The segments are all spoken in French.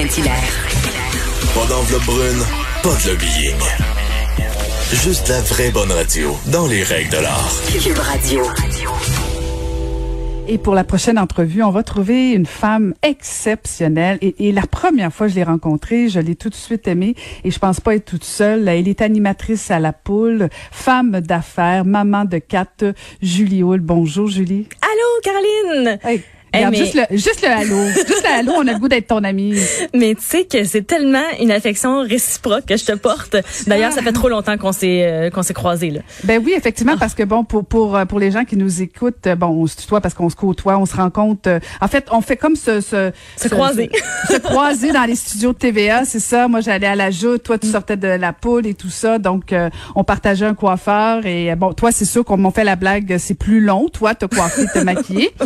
Saint-Hilaire. Pas d'enveloppe brune, pas de lobbying. Juste la vraie bonne radio, dans les règles de l'art. Cube Radio. Et pour la prochaine entrevue, on va trouver une femme exceptionnelle. Et, et la première fois que je l'ai rencontrée, je l'ai tout de suite aimée. Et je pense pas être toute seule. Elle est animatrice à la poule, femme d'affaires, maman de quatre, Julie Hull. Bonjour, Julie. Allô, Caroline! Hey. Hey, Regarde, mais- juste, le, juste le allô. juste le allô, on a le goût d'être ton amie. Mais tu sais que c'est tellement une affection réciproque que je te porte. D'ailleurs, ça fait trop longtemps qu'on s'est euh, qu'on s'est croisés là. Ben oui, effectivement, parce que bon, pour pour euh, pour les gens qui nous écoutent, euh, bon, on se tutoie parce qu'on se côtoie, on se rencontre. euh, en fait, on fait comme ce ce Se croiser. se, se croiser dans les studios de TVA, c'est ça. Moi, j'allais à la joute, toi, tu sortais de la poule et tout ça, donc euh, on partageait un coiffeur et bon, toi, c'est sûr qu'on m'a fait la blague, c'est plus long, toi, te coiffer, te maquiller.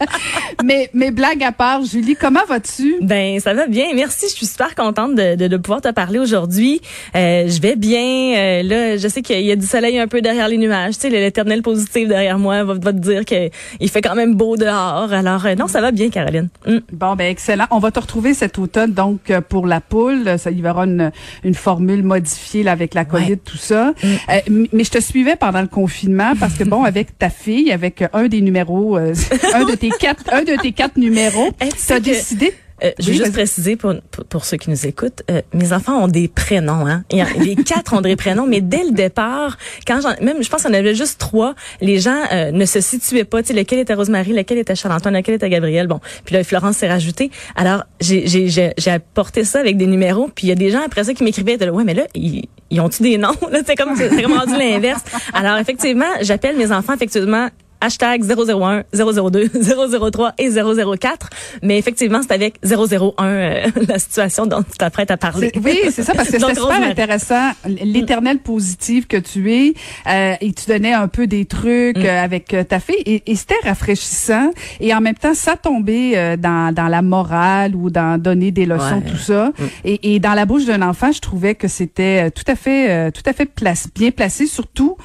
mais mais blague à part, Julie, comment vas-tu? Ben ça va bien, merci. Je suis super contente de, de, de pouvoir te parler aujourd'hui. Euh, je vais bien. Euh, là, je sais qu'il y a du soleil un peu derrière les nuages. Tu sais, l'éternel positif derrière moi va, va te dire que il fait quand même beau dehors. Alors euh, non, ça va bien, Caroline. Mm. Bon, ben excellent. On va te retrouver cet automne, donc euh, pour la poule. Ça, il y aura une, une formule modifiée là, avec la COVID, Ouais. tout ça. Euh, m- mais je te suivais pendant le confinement parce que bon, avec ta fille, avec euh, un des numéros, euh, un de tes quatre, un de tes quatre numéros, tu as décidé? Euh, je veux Oui, juste préciser pour, pour, pour ceux qui nous écoutent, euh, mes enfants ont des prénoms. Hein. Il y a- Les quatre ont des prénoms, mais dès le départ, quand j'en, même je pense qu'on avait juste trois, les gens euh, ne se situaient pas. Tu sais, lequel était Rosemary, lequel était Charles-Antoine, lequel était Gabriel. Bon, puis là Florence s'est rajoutée. Alors j'ai j'ai j'ai j'ai apporté ça avec des numéros. Puis il y a des gens après ça qui m'écrivaient, là, ouais, mais là ils, ils ont-tu des noms? C'est comme c'est comme rendu l'inverse. Alors effectivement, j'appelle mes enfants effectivement hashtag 001, 002, 003 et 004. Mais effectivement, c'est avec 001 euh, la situation dont tu t'apprêtes à parler. Oui, c'est ça, parce que c'était super intéressant. L'éternel positive que tu es, euh, et tu donnais un peu des trucs Mm. euh, avec euh, ta fille, et, et c'était rafraîchissant. Et en même temps, ça tombait euh, dans, dans la morale ou dans donner des leçons, Ouais. tout ça. Mm. Et, et dans la bouche d'un enfant, je trouvais que c'était tout à fait, euh, tout à fait place, bien placé, surtout.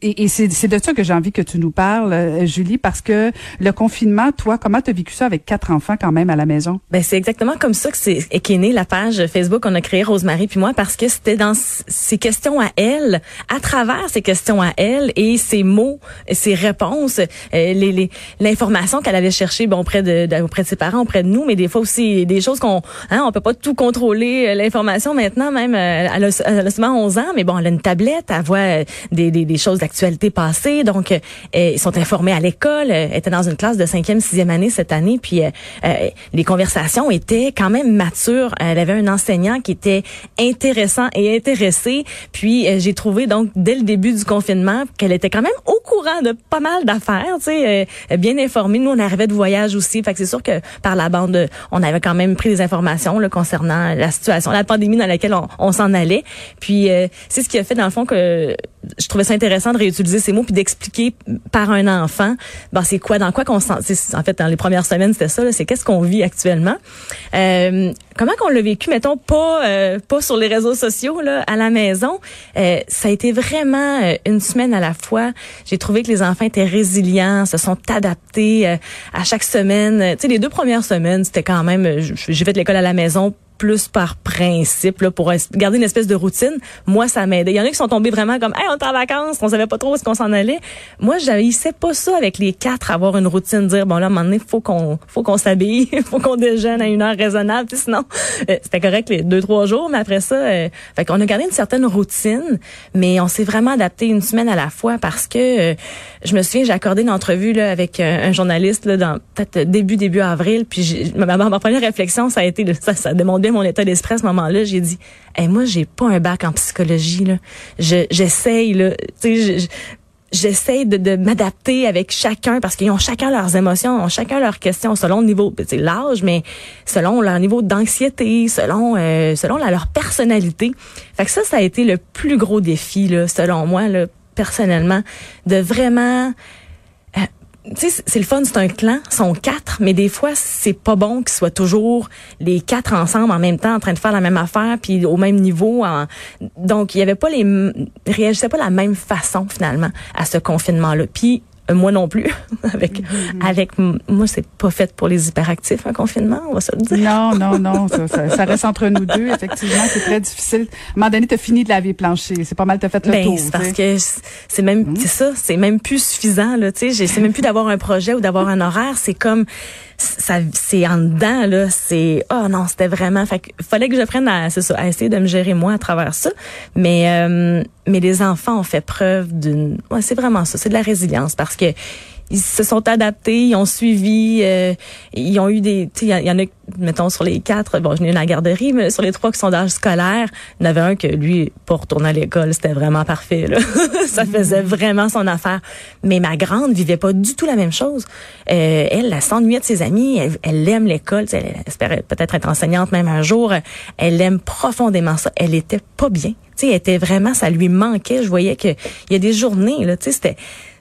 Et, et c'est de ça que j'ai envie que tu nous parles, euh, Julie, parce que le confinement, toi, comment tu as vécu ça avec quatre enfants quand même à la maison? Ben c'est exactement comme ça que c'est qu'est née la page Facebook qu'on a créée Rosemary puis moi parce que c'était dans s- ses questions à elle, à travers ses questions à elle et ses mots, ses réponses, euh, les l'information qu'elle allait chercher bon auprès de, de- auprès de ses parents, auprès de nous, mais des fois aussi des choses qu'on hein, on peut pas tout contrôler euh, l'information maintenant même elle, a, elle a seulement 11 ans mais bon elle a une tablette, elle voit des des, des choses d'actualité passées donc euh, euh, ils sont informés à l'école, euh, elle était dans une classe de cinquième, sixième année cette année puis euh, euh, les conversations étaient quand même matures. Elle avait un enseignant qui était intéressant et intéressé. Puis euh, j'ai trouvé donc dès le début du confinement qu'elle était quand même au courant de pas mal d'affaires, tu sais, euh, bien informée. Nous on arrivait de voyage aussi, fait que c'est sûr que par la bande, euh, on avait quand même pris des informations là, concernant la situation, la pandémie dans laquelle on, on s'en allait. Puis euh, c'est ce qui a fait dans le fond que je trouvais ça intéressant de réutiliser ces mots puis d'expliquer par un enfant, ben c'est quoi, dans quoi qu'on sent. En fait, dans les premières semaines, c'était ça. C'est qu'est-ce qu'on vit actuellement. Euh, comment qu'on l'a vécu, mettons pas euh, pas sur les réseaux sociaux là, à la maison. Euh, ça a été vraiment euh, une semaine à la fois. J'ai trouvé que les enfants étaient résilients, se sont adaptés euh, à chaque semaine. Tu sais, les deux premières semaines, c'était quand même. euh, J'ai fait l'école à la maison plus par principe là, pour garder une espèce de routine. Moi, ça m'aidait. Il y en a qui sont tombés vraiment comme, hey, on est en vacances, on savait pas trop où est-ce qu'on s'en allait. Moi, j'haïssais pas ça avec les quatre, avoir une routine, dire bon là, à un moment donné, faut qu'on, faut qu'on s'habille, faut qu'on déjeune à une heure raisonnable. Tu sais, sinon, euh, c'était correct les deux trois jours, mais après ça, euh, fait qu'on a gardé une certaine routine, mais on s'est vraiment adapté une semaine à la fois parce que euh, je me souviens, j'ai accordé une entrevue là avec un, un journaliste là dans peut-être début début avril, puis ma, ma, première réflexion, ça a été, ça, ça demande mon état d'esprit à ce moment-là. J'ai dit, hey, moi, j'ai pas un bac en psychologie là. Je, j'essaye de, m'adapter avec chacun parce qu'ils ont chacun leurs émotions, ont chacun leurs questions selon le niveau, l'âge, mais selon leur niveau d'anxiété, selon euh, selon la, leur personnalité. Fait que ça, ça a été le plus gros défi là, selon moi, là, personnellement, de vraiment sais, c'est le fun, c'est un clan, sont quatre, mais des fois, c'est pas bon qu'ils soient toujours les quatre ensemble en même temps, en train de faire la même affaire, puis au même niveau. Donc, il y avait pas les, réagissaient pas de la même façon finalement à ce confinement-là. Puis moi non plus. avec, avec moi, c'est pas fait pour les hyperactifs un confinement, on va se le dire. Non, non, non, ça, ça, ça reste entre nous deux. Effectivement, c'est très difficile. À un moment donné, t'as fini de laver plancher. C'est pas mal, t'as fait le Ben, tour. c'est parce que c'est même, c'est ça, c'est même plus suffisant là. Tu sais, c'est même plus d'avoir un projet ou d'avoir un horaire. C'est comme ça, c'est en dedans là. C'est oh non, c'était vraiment. Fait que fallait que je prenne à, ça, à essayer de me gérer moi à travers ça. Mais euh, mais les enfants ont fait preuve d'une, ouais, c'est vraiment ça, c'est de la résilience parce que ils se sont adaptés, ils ont suivi, euh, ils ont eu des, tu sais, il y en- a, mettons sur les quatre, bon, je n'ai eu la garderie, mais sur les trois qui sont d'âge scolaire, il y en avait un que lui, pour retourner à l'école, c'était vraiment parfait, là. ça faisait vraiment son affaire. Mais ma grande vivait pas du tout la même chose. Euh, elle, elle s'ennuyait de ses amis, elle, elle aime l'école, sais, elle espérait peut-être être enseignante même un jour, elle aime profondément ça. Elle était pas bien. Tu sais, elle était vraiment, ça lui manquait. Je voyais que il y a des journées, là, tu sais, c'était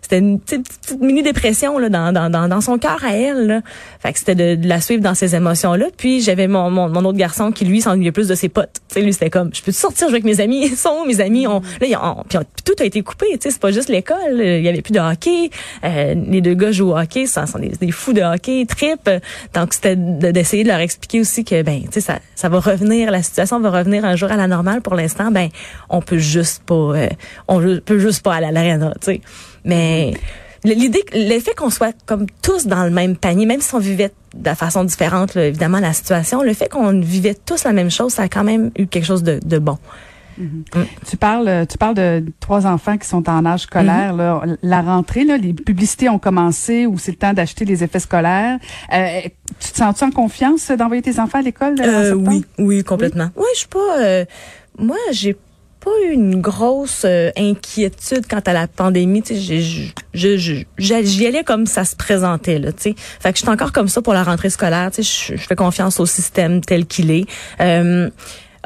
c'était une petite, petite mini dépression là dans, dans, dans, son cœur à elle là. fait que c'était de, de la suivre dans ces émotions là puis j'avais mon, mon, mon autre garçon qui lui s'ennuyait plus de ses potes. Sais lui c'était comme je peux sortir jouer avec mes amis? Ils sont où, mes amis on là on- puis tout a été coupé tu sais c'est pas juste l'école il y avait plus de hockey. Euh, les deux gars jouent au hockey ça sont des, fous de hockey trip. Donc c'était de- d'essayer de leur expliquer aussi que ben tu sais ça ça va revenir la situation va revenir un jour à la normale. Pour l'instant ben on peut juste pas euh, on peut juste pas aller à l'aréna tu sais mais l'idée, l'effet qu'on soit comme tous dans le même panier, même si on vivait de façon différente, là, évidemment, la situation, le fait qu'on vivait tous la même chose, ça a quand même eu quelque chose de, de bon. Tu parles, tu parles de trois enfants qui sont en âge scolaire. Mhm. là. La rentrée, là, les publicités ont commencé ou c'est le temps d'acheter les effets scolaires. Euh, tu te sens-tu en confiance d'envoyer tes enfants à l'école Euh, septembre? oui, oui, complètement. Oui, je suis pas. euh, moi, j'ai pas eu une grosse euh, inquiétude quant à la pandémie. J'y allais comme ça se présentait là. Tu sais, fait que je suis encore comme ça pour la rentrée scolaire. Je fais confiance au système tel qu'il est. Euh,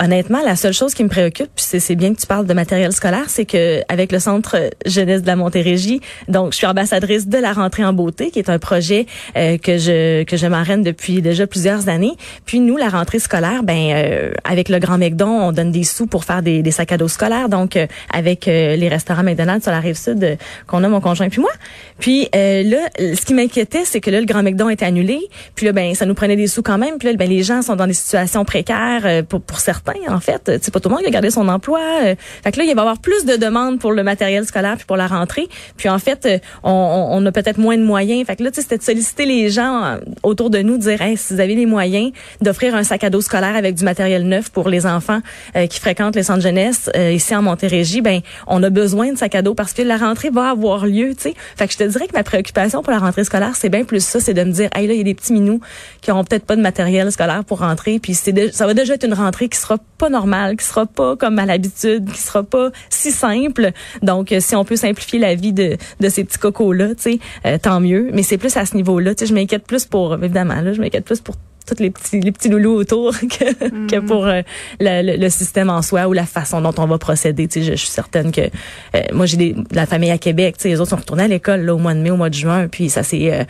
Honnêtement, la seule chose qui me préoccupe, c'est bien que tu parles de matériel scolaire, c'est que avec le centre jeunesse de la Montérégie, donc je suis ambassadrice de la rentrée en beauté, qui est un projet euh, que je que je depuis déjà plusieurs années. Puis nous, la rentrée scolaire, ben euh, avec le Grand McDon, on donne des sous pour faire des, des sacs à dos scolaires. Donc euh, avec euh, les restaurants McDonald's sur la rive sud euh, qu'on a mon conjoint puis moi. Puis euh, là, ce qui m'inquiétait, c'est que là le Grand McDon était annulé. Puis là, ben ça nous prenait des sous quand même. Puis là, ben les gens sont dans des situations précaires pour pour certains en fait. C'est pas tout le monde qui a gardé son emploi. euh. Fait que là, il va y avoir plus de demandes pour le matériel scolaire puis pour la rentrée. Puis en fait, euh, on, on- a peut-être moins de moyens. Fait que là, c'était de solliciter les gens euh, autour de nous, de dire, hey, si vous avez les moyens d'offrir un sac à dos scolaire avec du matériel neuf pour les enfants euh, qui fréquentent les centres jeunesse euh, ici en Montérégie, ben on a besoin de sac à dos parce que la rentrée va avoir lieu, tu sais. Fait que je te dirais que ma préoccupation pour la rentrée scolaire, c'est bien plus ça, c'est de me dire, hey là, il y a des petits minous qui auront peut-être pas de matériel scolaire pour rentrer, puis c'est ça va déjà être une rentrée qui sera pas normale, qui sera pas comme à l'habitude, qui sera pas si simple. Donc, euh, si on peut simplifier la vie de, de ces petits cocos-là, tu sais, euh, tant mieux. Mais c'est plus à ce niveau-là. Tu sais, je m'inquiète plus pour, évidemment, là, je m'inquiète plus pour tous les petits les petits loulous autour que, que pour euh, le, le- le système en soi ou la façon dont on va procéder. Tu sais, je, je suis certaine que euh, moi j'ai de la famille à Québec. Tu sais, les autres sont retournés à l'école là, au mois de mai, au mois de juin, puis ça s'est euh,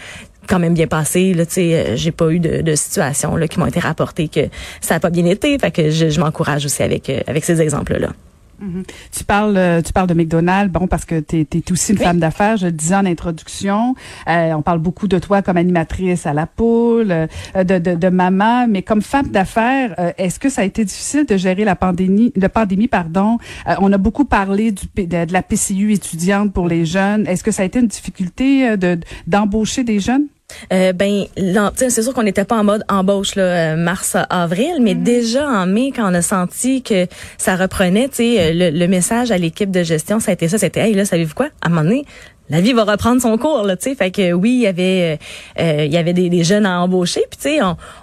quand même bien passé. Là, tu sais, euh, j'ai pas eu de, de situations là qui m'ont été rapportées que ça a pas bien été. Fait que je, je m'encourage aussi avec euh, avec ces exemples là. Tu parles, euh, tu parles de McDonald's, bon, parce que tu es, aussi une femme d'affaires, je le disais en introduction. Euh, on parle beaucoup de toi comme animatrice à la poule, euh, de, de, de maman, mais comme femme d'affaires, euh, est-ce que ça a été difficile de gérer la pandémie, la pandémie, pardon? Euh, on a beaucoup parlé du, de, de la PCU étudiante pour les jeunes. Est-ce que ça a été une difficulté de d'embaucher des jeunes? Euh, ben, c'est sûr qu'on n'était pas en mode embauche là, euh, mars avril, mais déjà en mai, quand on a senti que ça reprenait, tu sais, euh, le, le message à l'équipe de gestion, ça a été ça, c'était hey là, savez-vous quoi, à un moment donné, la vie va reprendre son cours là, tu sais. Fait que oui, il y avait euh, il y avait des, jeunes à embaucher, puis tu sais,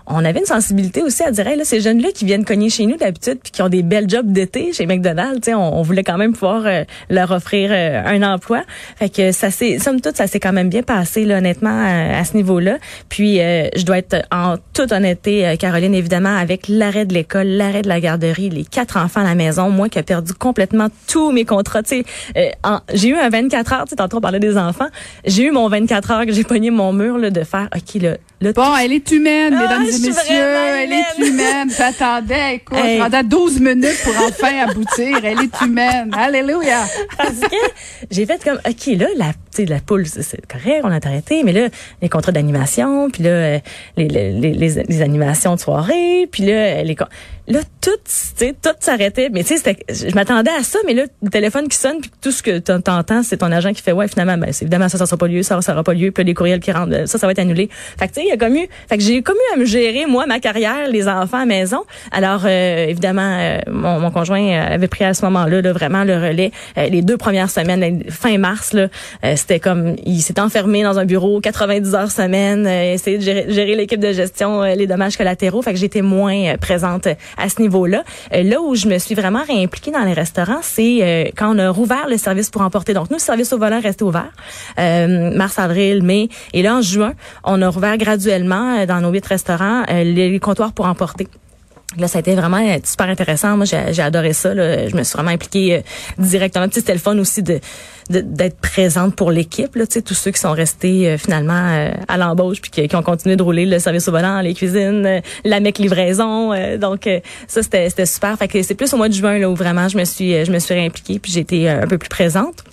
on, avait une sensibilité aussi à dire hey, là ces jeunes là qui viennent cogner chez nous d'habitude puis qui ont des belles jobs d'été chez McDonald's, tu sais, on, voulait quand même pouvoir euh, leur offrir euh, un emploi. Fait que ça s'est somme toute ça s'est quand même bien passé là honnêtement à, à ce niveau-là. Puis je dois être en toute honnêteté Caroline évidemment avec l'arrêt de l'école, l'arrêt de la garderie, les quatre enfants à la maison, moi qui ai perdu complètement tous mes contrats, tu sais, j'ai eu un 24 heures, tu sais tantôt on parlait des enfants. J'ai eu mon 24 heures que j'ai pogné mon mur là, de faire, OK, là, là Bon, elle est humaine, Ah, mesdames et messieurs. Elle est humaine. J'attendais, écoute, Hey. je rendais 12 minutes pour enfin aboutir. Elle est humaine. Alléluia. parce que j'ai fait comme OK là la tu sais la poule c'est- correct on a arrêté mais là les contrats d'animation puis là euh, les, les, les, les- animations de soirée puis là les là tout tu tout s'arrêtait. Mais tu sais je m'attendais à ça mais là le téléphone qui sonne puis tout ce que t'en- t'entends c'est ton agent qui fait ouais finalement ben évidemment ça ça sera pas lieu ça ça sera pas lieu puis les courriels qui rentrent ça ça va être annulé. Fait que tu sais il y a comme eu fait que j'ai comme eu à me gérer moi ma carrière les enfants à maison. Alors euh, évidemment euh, mon, mon conjoint euh, avait pris à ce moment-là là, vraiment le relais. Euh, les deux premières semaines fin mars là euh, c'était comme il s'est enfermé dans un bureau 90 heures semaine essayer de gérer, gérer l'équipe de gestion les dommages collatéraux. Fait que j'étais moins présente à ce niveau-là Euh, là où je me suis vraiment réimpliquée dans les restaurants c'est euh, quand on a rouvert le service pour emporter donc nous le service au volant restait ouvert euh, mars avril mai et là en juin on a rouvert graduellement euh, dans nos huit restaurants euh, les, comptoirs pour emporter Là, ça a été vraiment super intéressant. Moi, j'ai adoré ça. Là. Je me suis vraiment impliquée directement. Le fun aussi de- d'être présente pour l'équipe. Là, tous ceux qui sont restés euh, finalement euh, à l'embauche puis qui, qui ont continué de rouler le service au volant, les cuisines, euh, la mec livraison. euh, donc euh, ça, c'était c'était super. Fait que c'est plus au mois de juin là où vraiment je me suis euh, je me suis réimpliquée puis euh, un peu plus présente.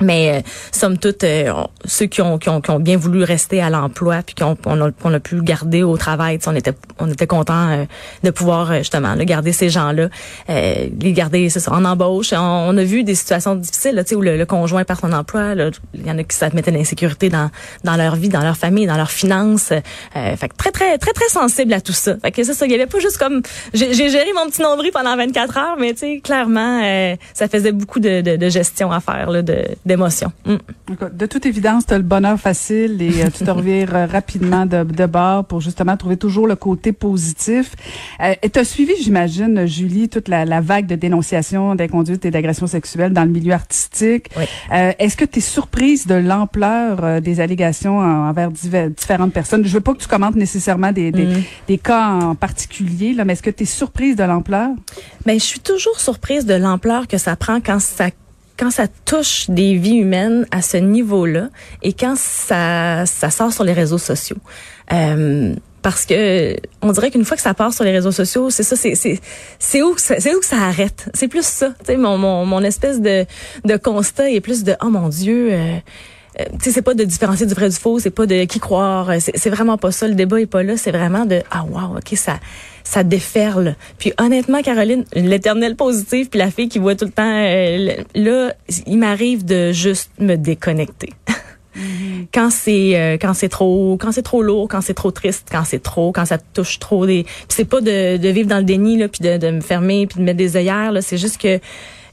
Mais euh, somme toute, euh, ceux qui ont, qui ont qui ont bien voulu rester à l'emploi puis qu'on on a, a pu garder au travail, on était on était content euh, de pouvoir euh, justement garder ces gens-là, euh, les garder ça, en embauche. On, on a vu des situations difficiles là, où le, le conjoint perd son emploi, il y en a qui ça mettait l'insécurité dans dans leur vie, dans leur famille, dans leurs finances. Euh, fait que très très très très sensible à tout ça. Fait que c'est ça, il y avait pas juste comme j'ai géré mon petit nombril pendant 24 heures, mais tu sais clairement ça faisait beaucoup de, de, de gestion à faire là, de d'émotions. Mm. De toute évidence, tu as le bonheur facile et euh, tu te revires euh, rapidement de, de bord pour justement trouver toujours le côté positif. Euh, et tu as suivi, j'imagine, Julie, toute la, la vague de dénonciations d'inconduite et d'agressions sexuelles dans le milieu artistique. Oui. Euh, Est-ce que tu es surprise de l'ampleur des allégations en- envers différentes personnes? Je veux pas que tu commentes nécessairement des, des, Mm. des cas en particulier, là, mais est-ce que tu es surprise de l'ampleur? Ben, je suis toujours surprise de l'ampleur que ça prend quand ça quand ça touche des vies humaines à ce niveau-là et quand ça ça sort sur les réseaux sociaux. Euh, parce que on dirait qu'une fois que ça part sur les réseaux sociaux, c'est ça, c'est c'est où c'est où que ça arrête. C'est plus ça. Tu sais, mon, mon mon espèce de de constat est plus de oh mon Dieu. Euh, euh, tu sais, c'est pas de différencier du vrai du faux, c'est pas de qui croire, euh, c'est vraiment pas ça. Le débat est pas là, c'est vraiment de ah wow, ok ça ça déferle. Puis honnêtement, Caroline, l'éternelle positive, puis la fille qui voit tout le temps, euh, là, il m'arrive de juste me déconnecter. quand c'est euh, quand c'est trop quand c'est trop lourd quand c'est trop triste quand c'est trop quand ça touche trop des c'est pas de, de vivre dans le déni là puis de, de me fermer puis de mettre des œillères là c'est juste que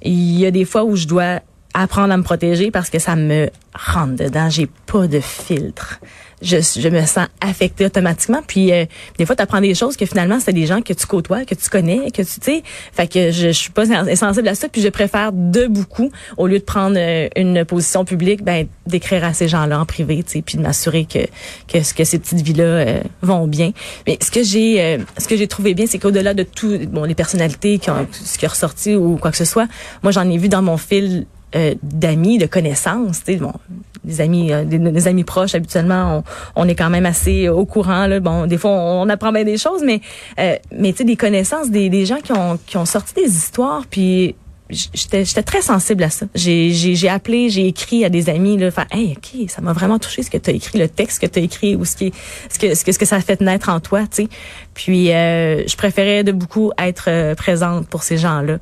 il y a des fois où je dois apprendre à me protéger parce que ça me rentre dedans. J'ai pas de filtre. Je, je me sens affectée automatiquement. Puis euh, des fois tu apprends des choses que finalement c'est des gens que tu côtoies que tu connais que tu sais. Fait que je, je suis pas sensible à ça. Puis je préfère de beaucoup au lieu de prendre euh, une position publique ben d'écrire à ces gens-là en privé tu sais puis de m'assurer que que que ces petites vies là vont bien. Mais ce que j'ai euh, ce que j'ai trouvé bien c'est qu'au-delà de tout bon les personnalités qui ont ce qui est ressorti ou quoi que ce soit moi j'en ai vu dans mon fil euh, d'amis, de connaissances, bon, des amis, euh, des, amis proches habituellement, on, est quand même assez au courant là. Bon, des fois on, apprend bien des choses, mais euh, mais tu des connaissances, des, des gens qui ont qui ont sorti des histoires, puis j'étais très sensible à ça. J'ai appelé, j'ai écrit à des amis là, faire hey, OK, ça m'a vraiment touché ce que tu as écrit, le texte que tu as écrit ou ce qui ce que ce que ce que ça a fait naître en toi, tu sais. Puis euh, je préférais de beaucoup être euh, présente pour ces gens-là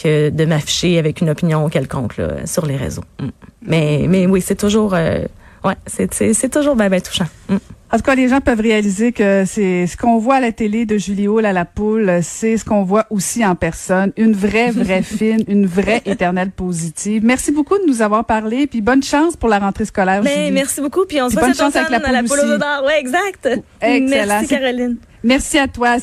que de m'afficher avec une opinion quelconque là, sur les réseaux. Mm. Mais mais oui, c'est toujours euh, ouais, c'est c'est c'est toujours ben ben touchant. Mm. En tout cas, les gens peuvent réaliser que c'est ce qu'on voit à la télé de Julie Hall à la poule, c'est ce qu'on voit aussi en personne. Une vraie, vraie fine, une vraie éternelle positive. Merci beaucoup de nous avoir parlé, puis bonne chance pour la rentrée scolaire, Mais Julie. merci beaucoup, puis on se voit bonne chance avec la à la poule poule aussi. Ouais, exact. Excellent. Merci Caroline. Merci à toi.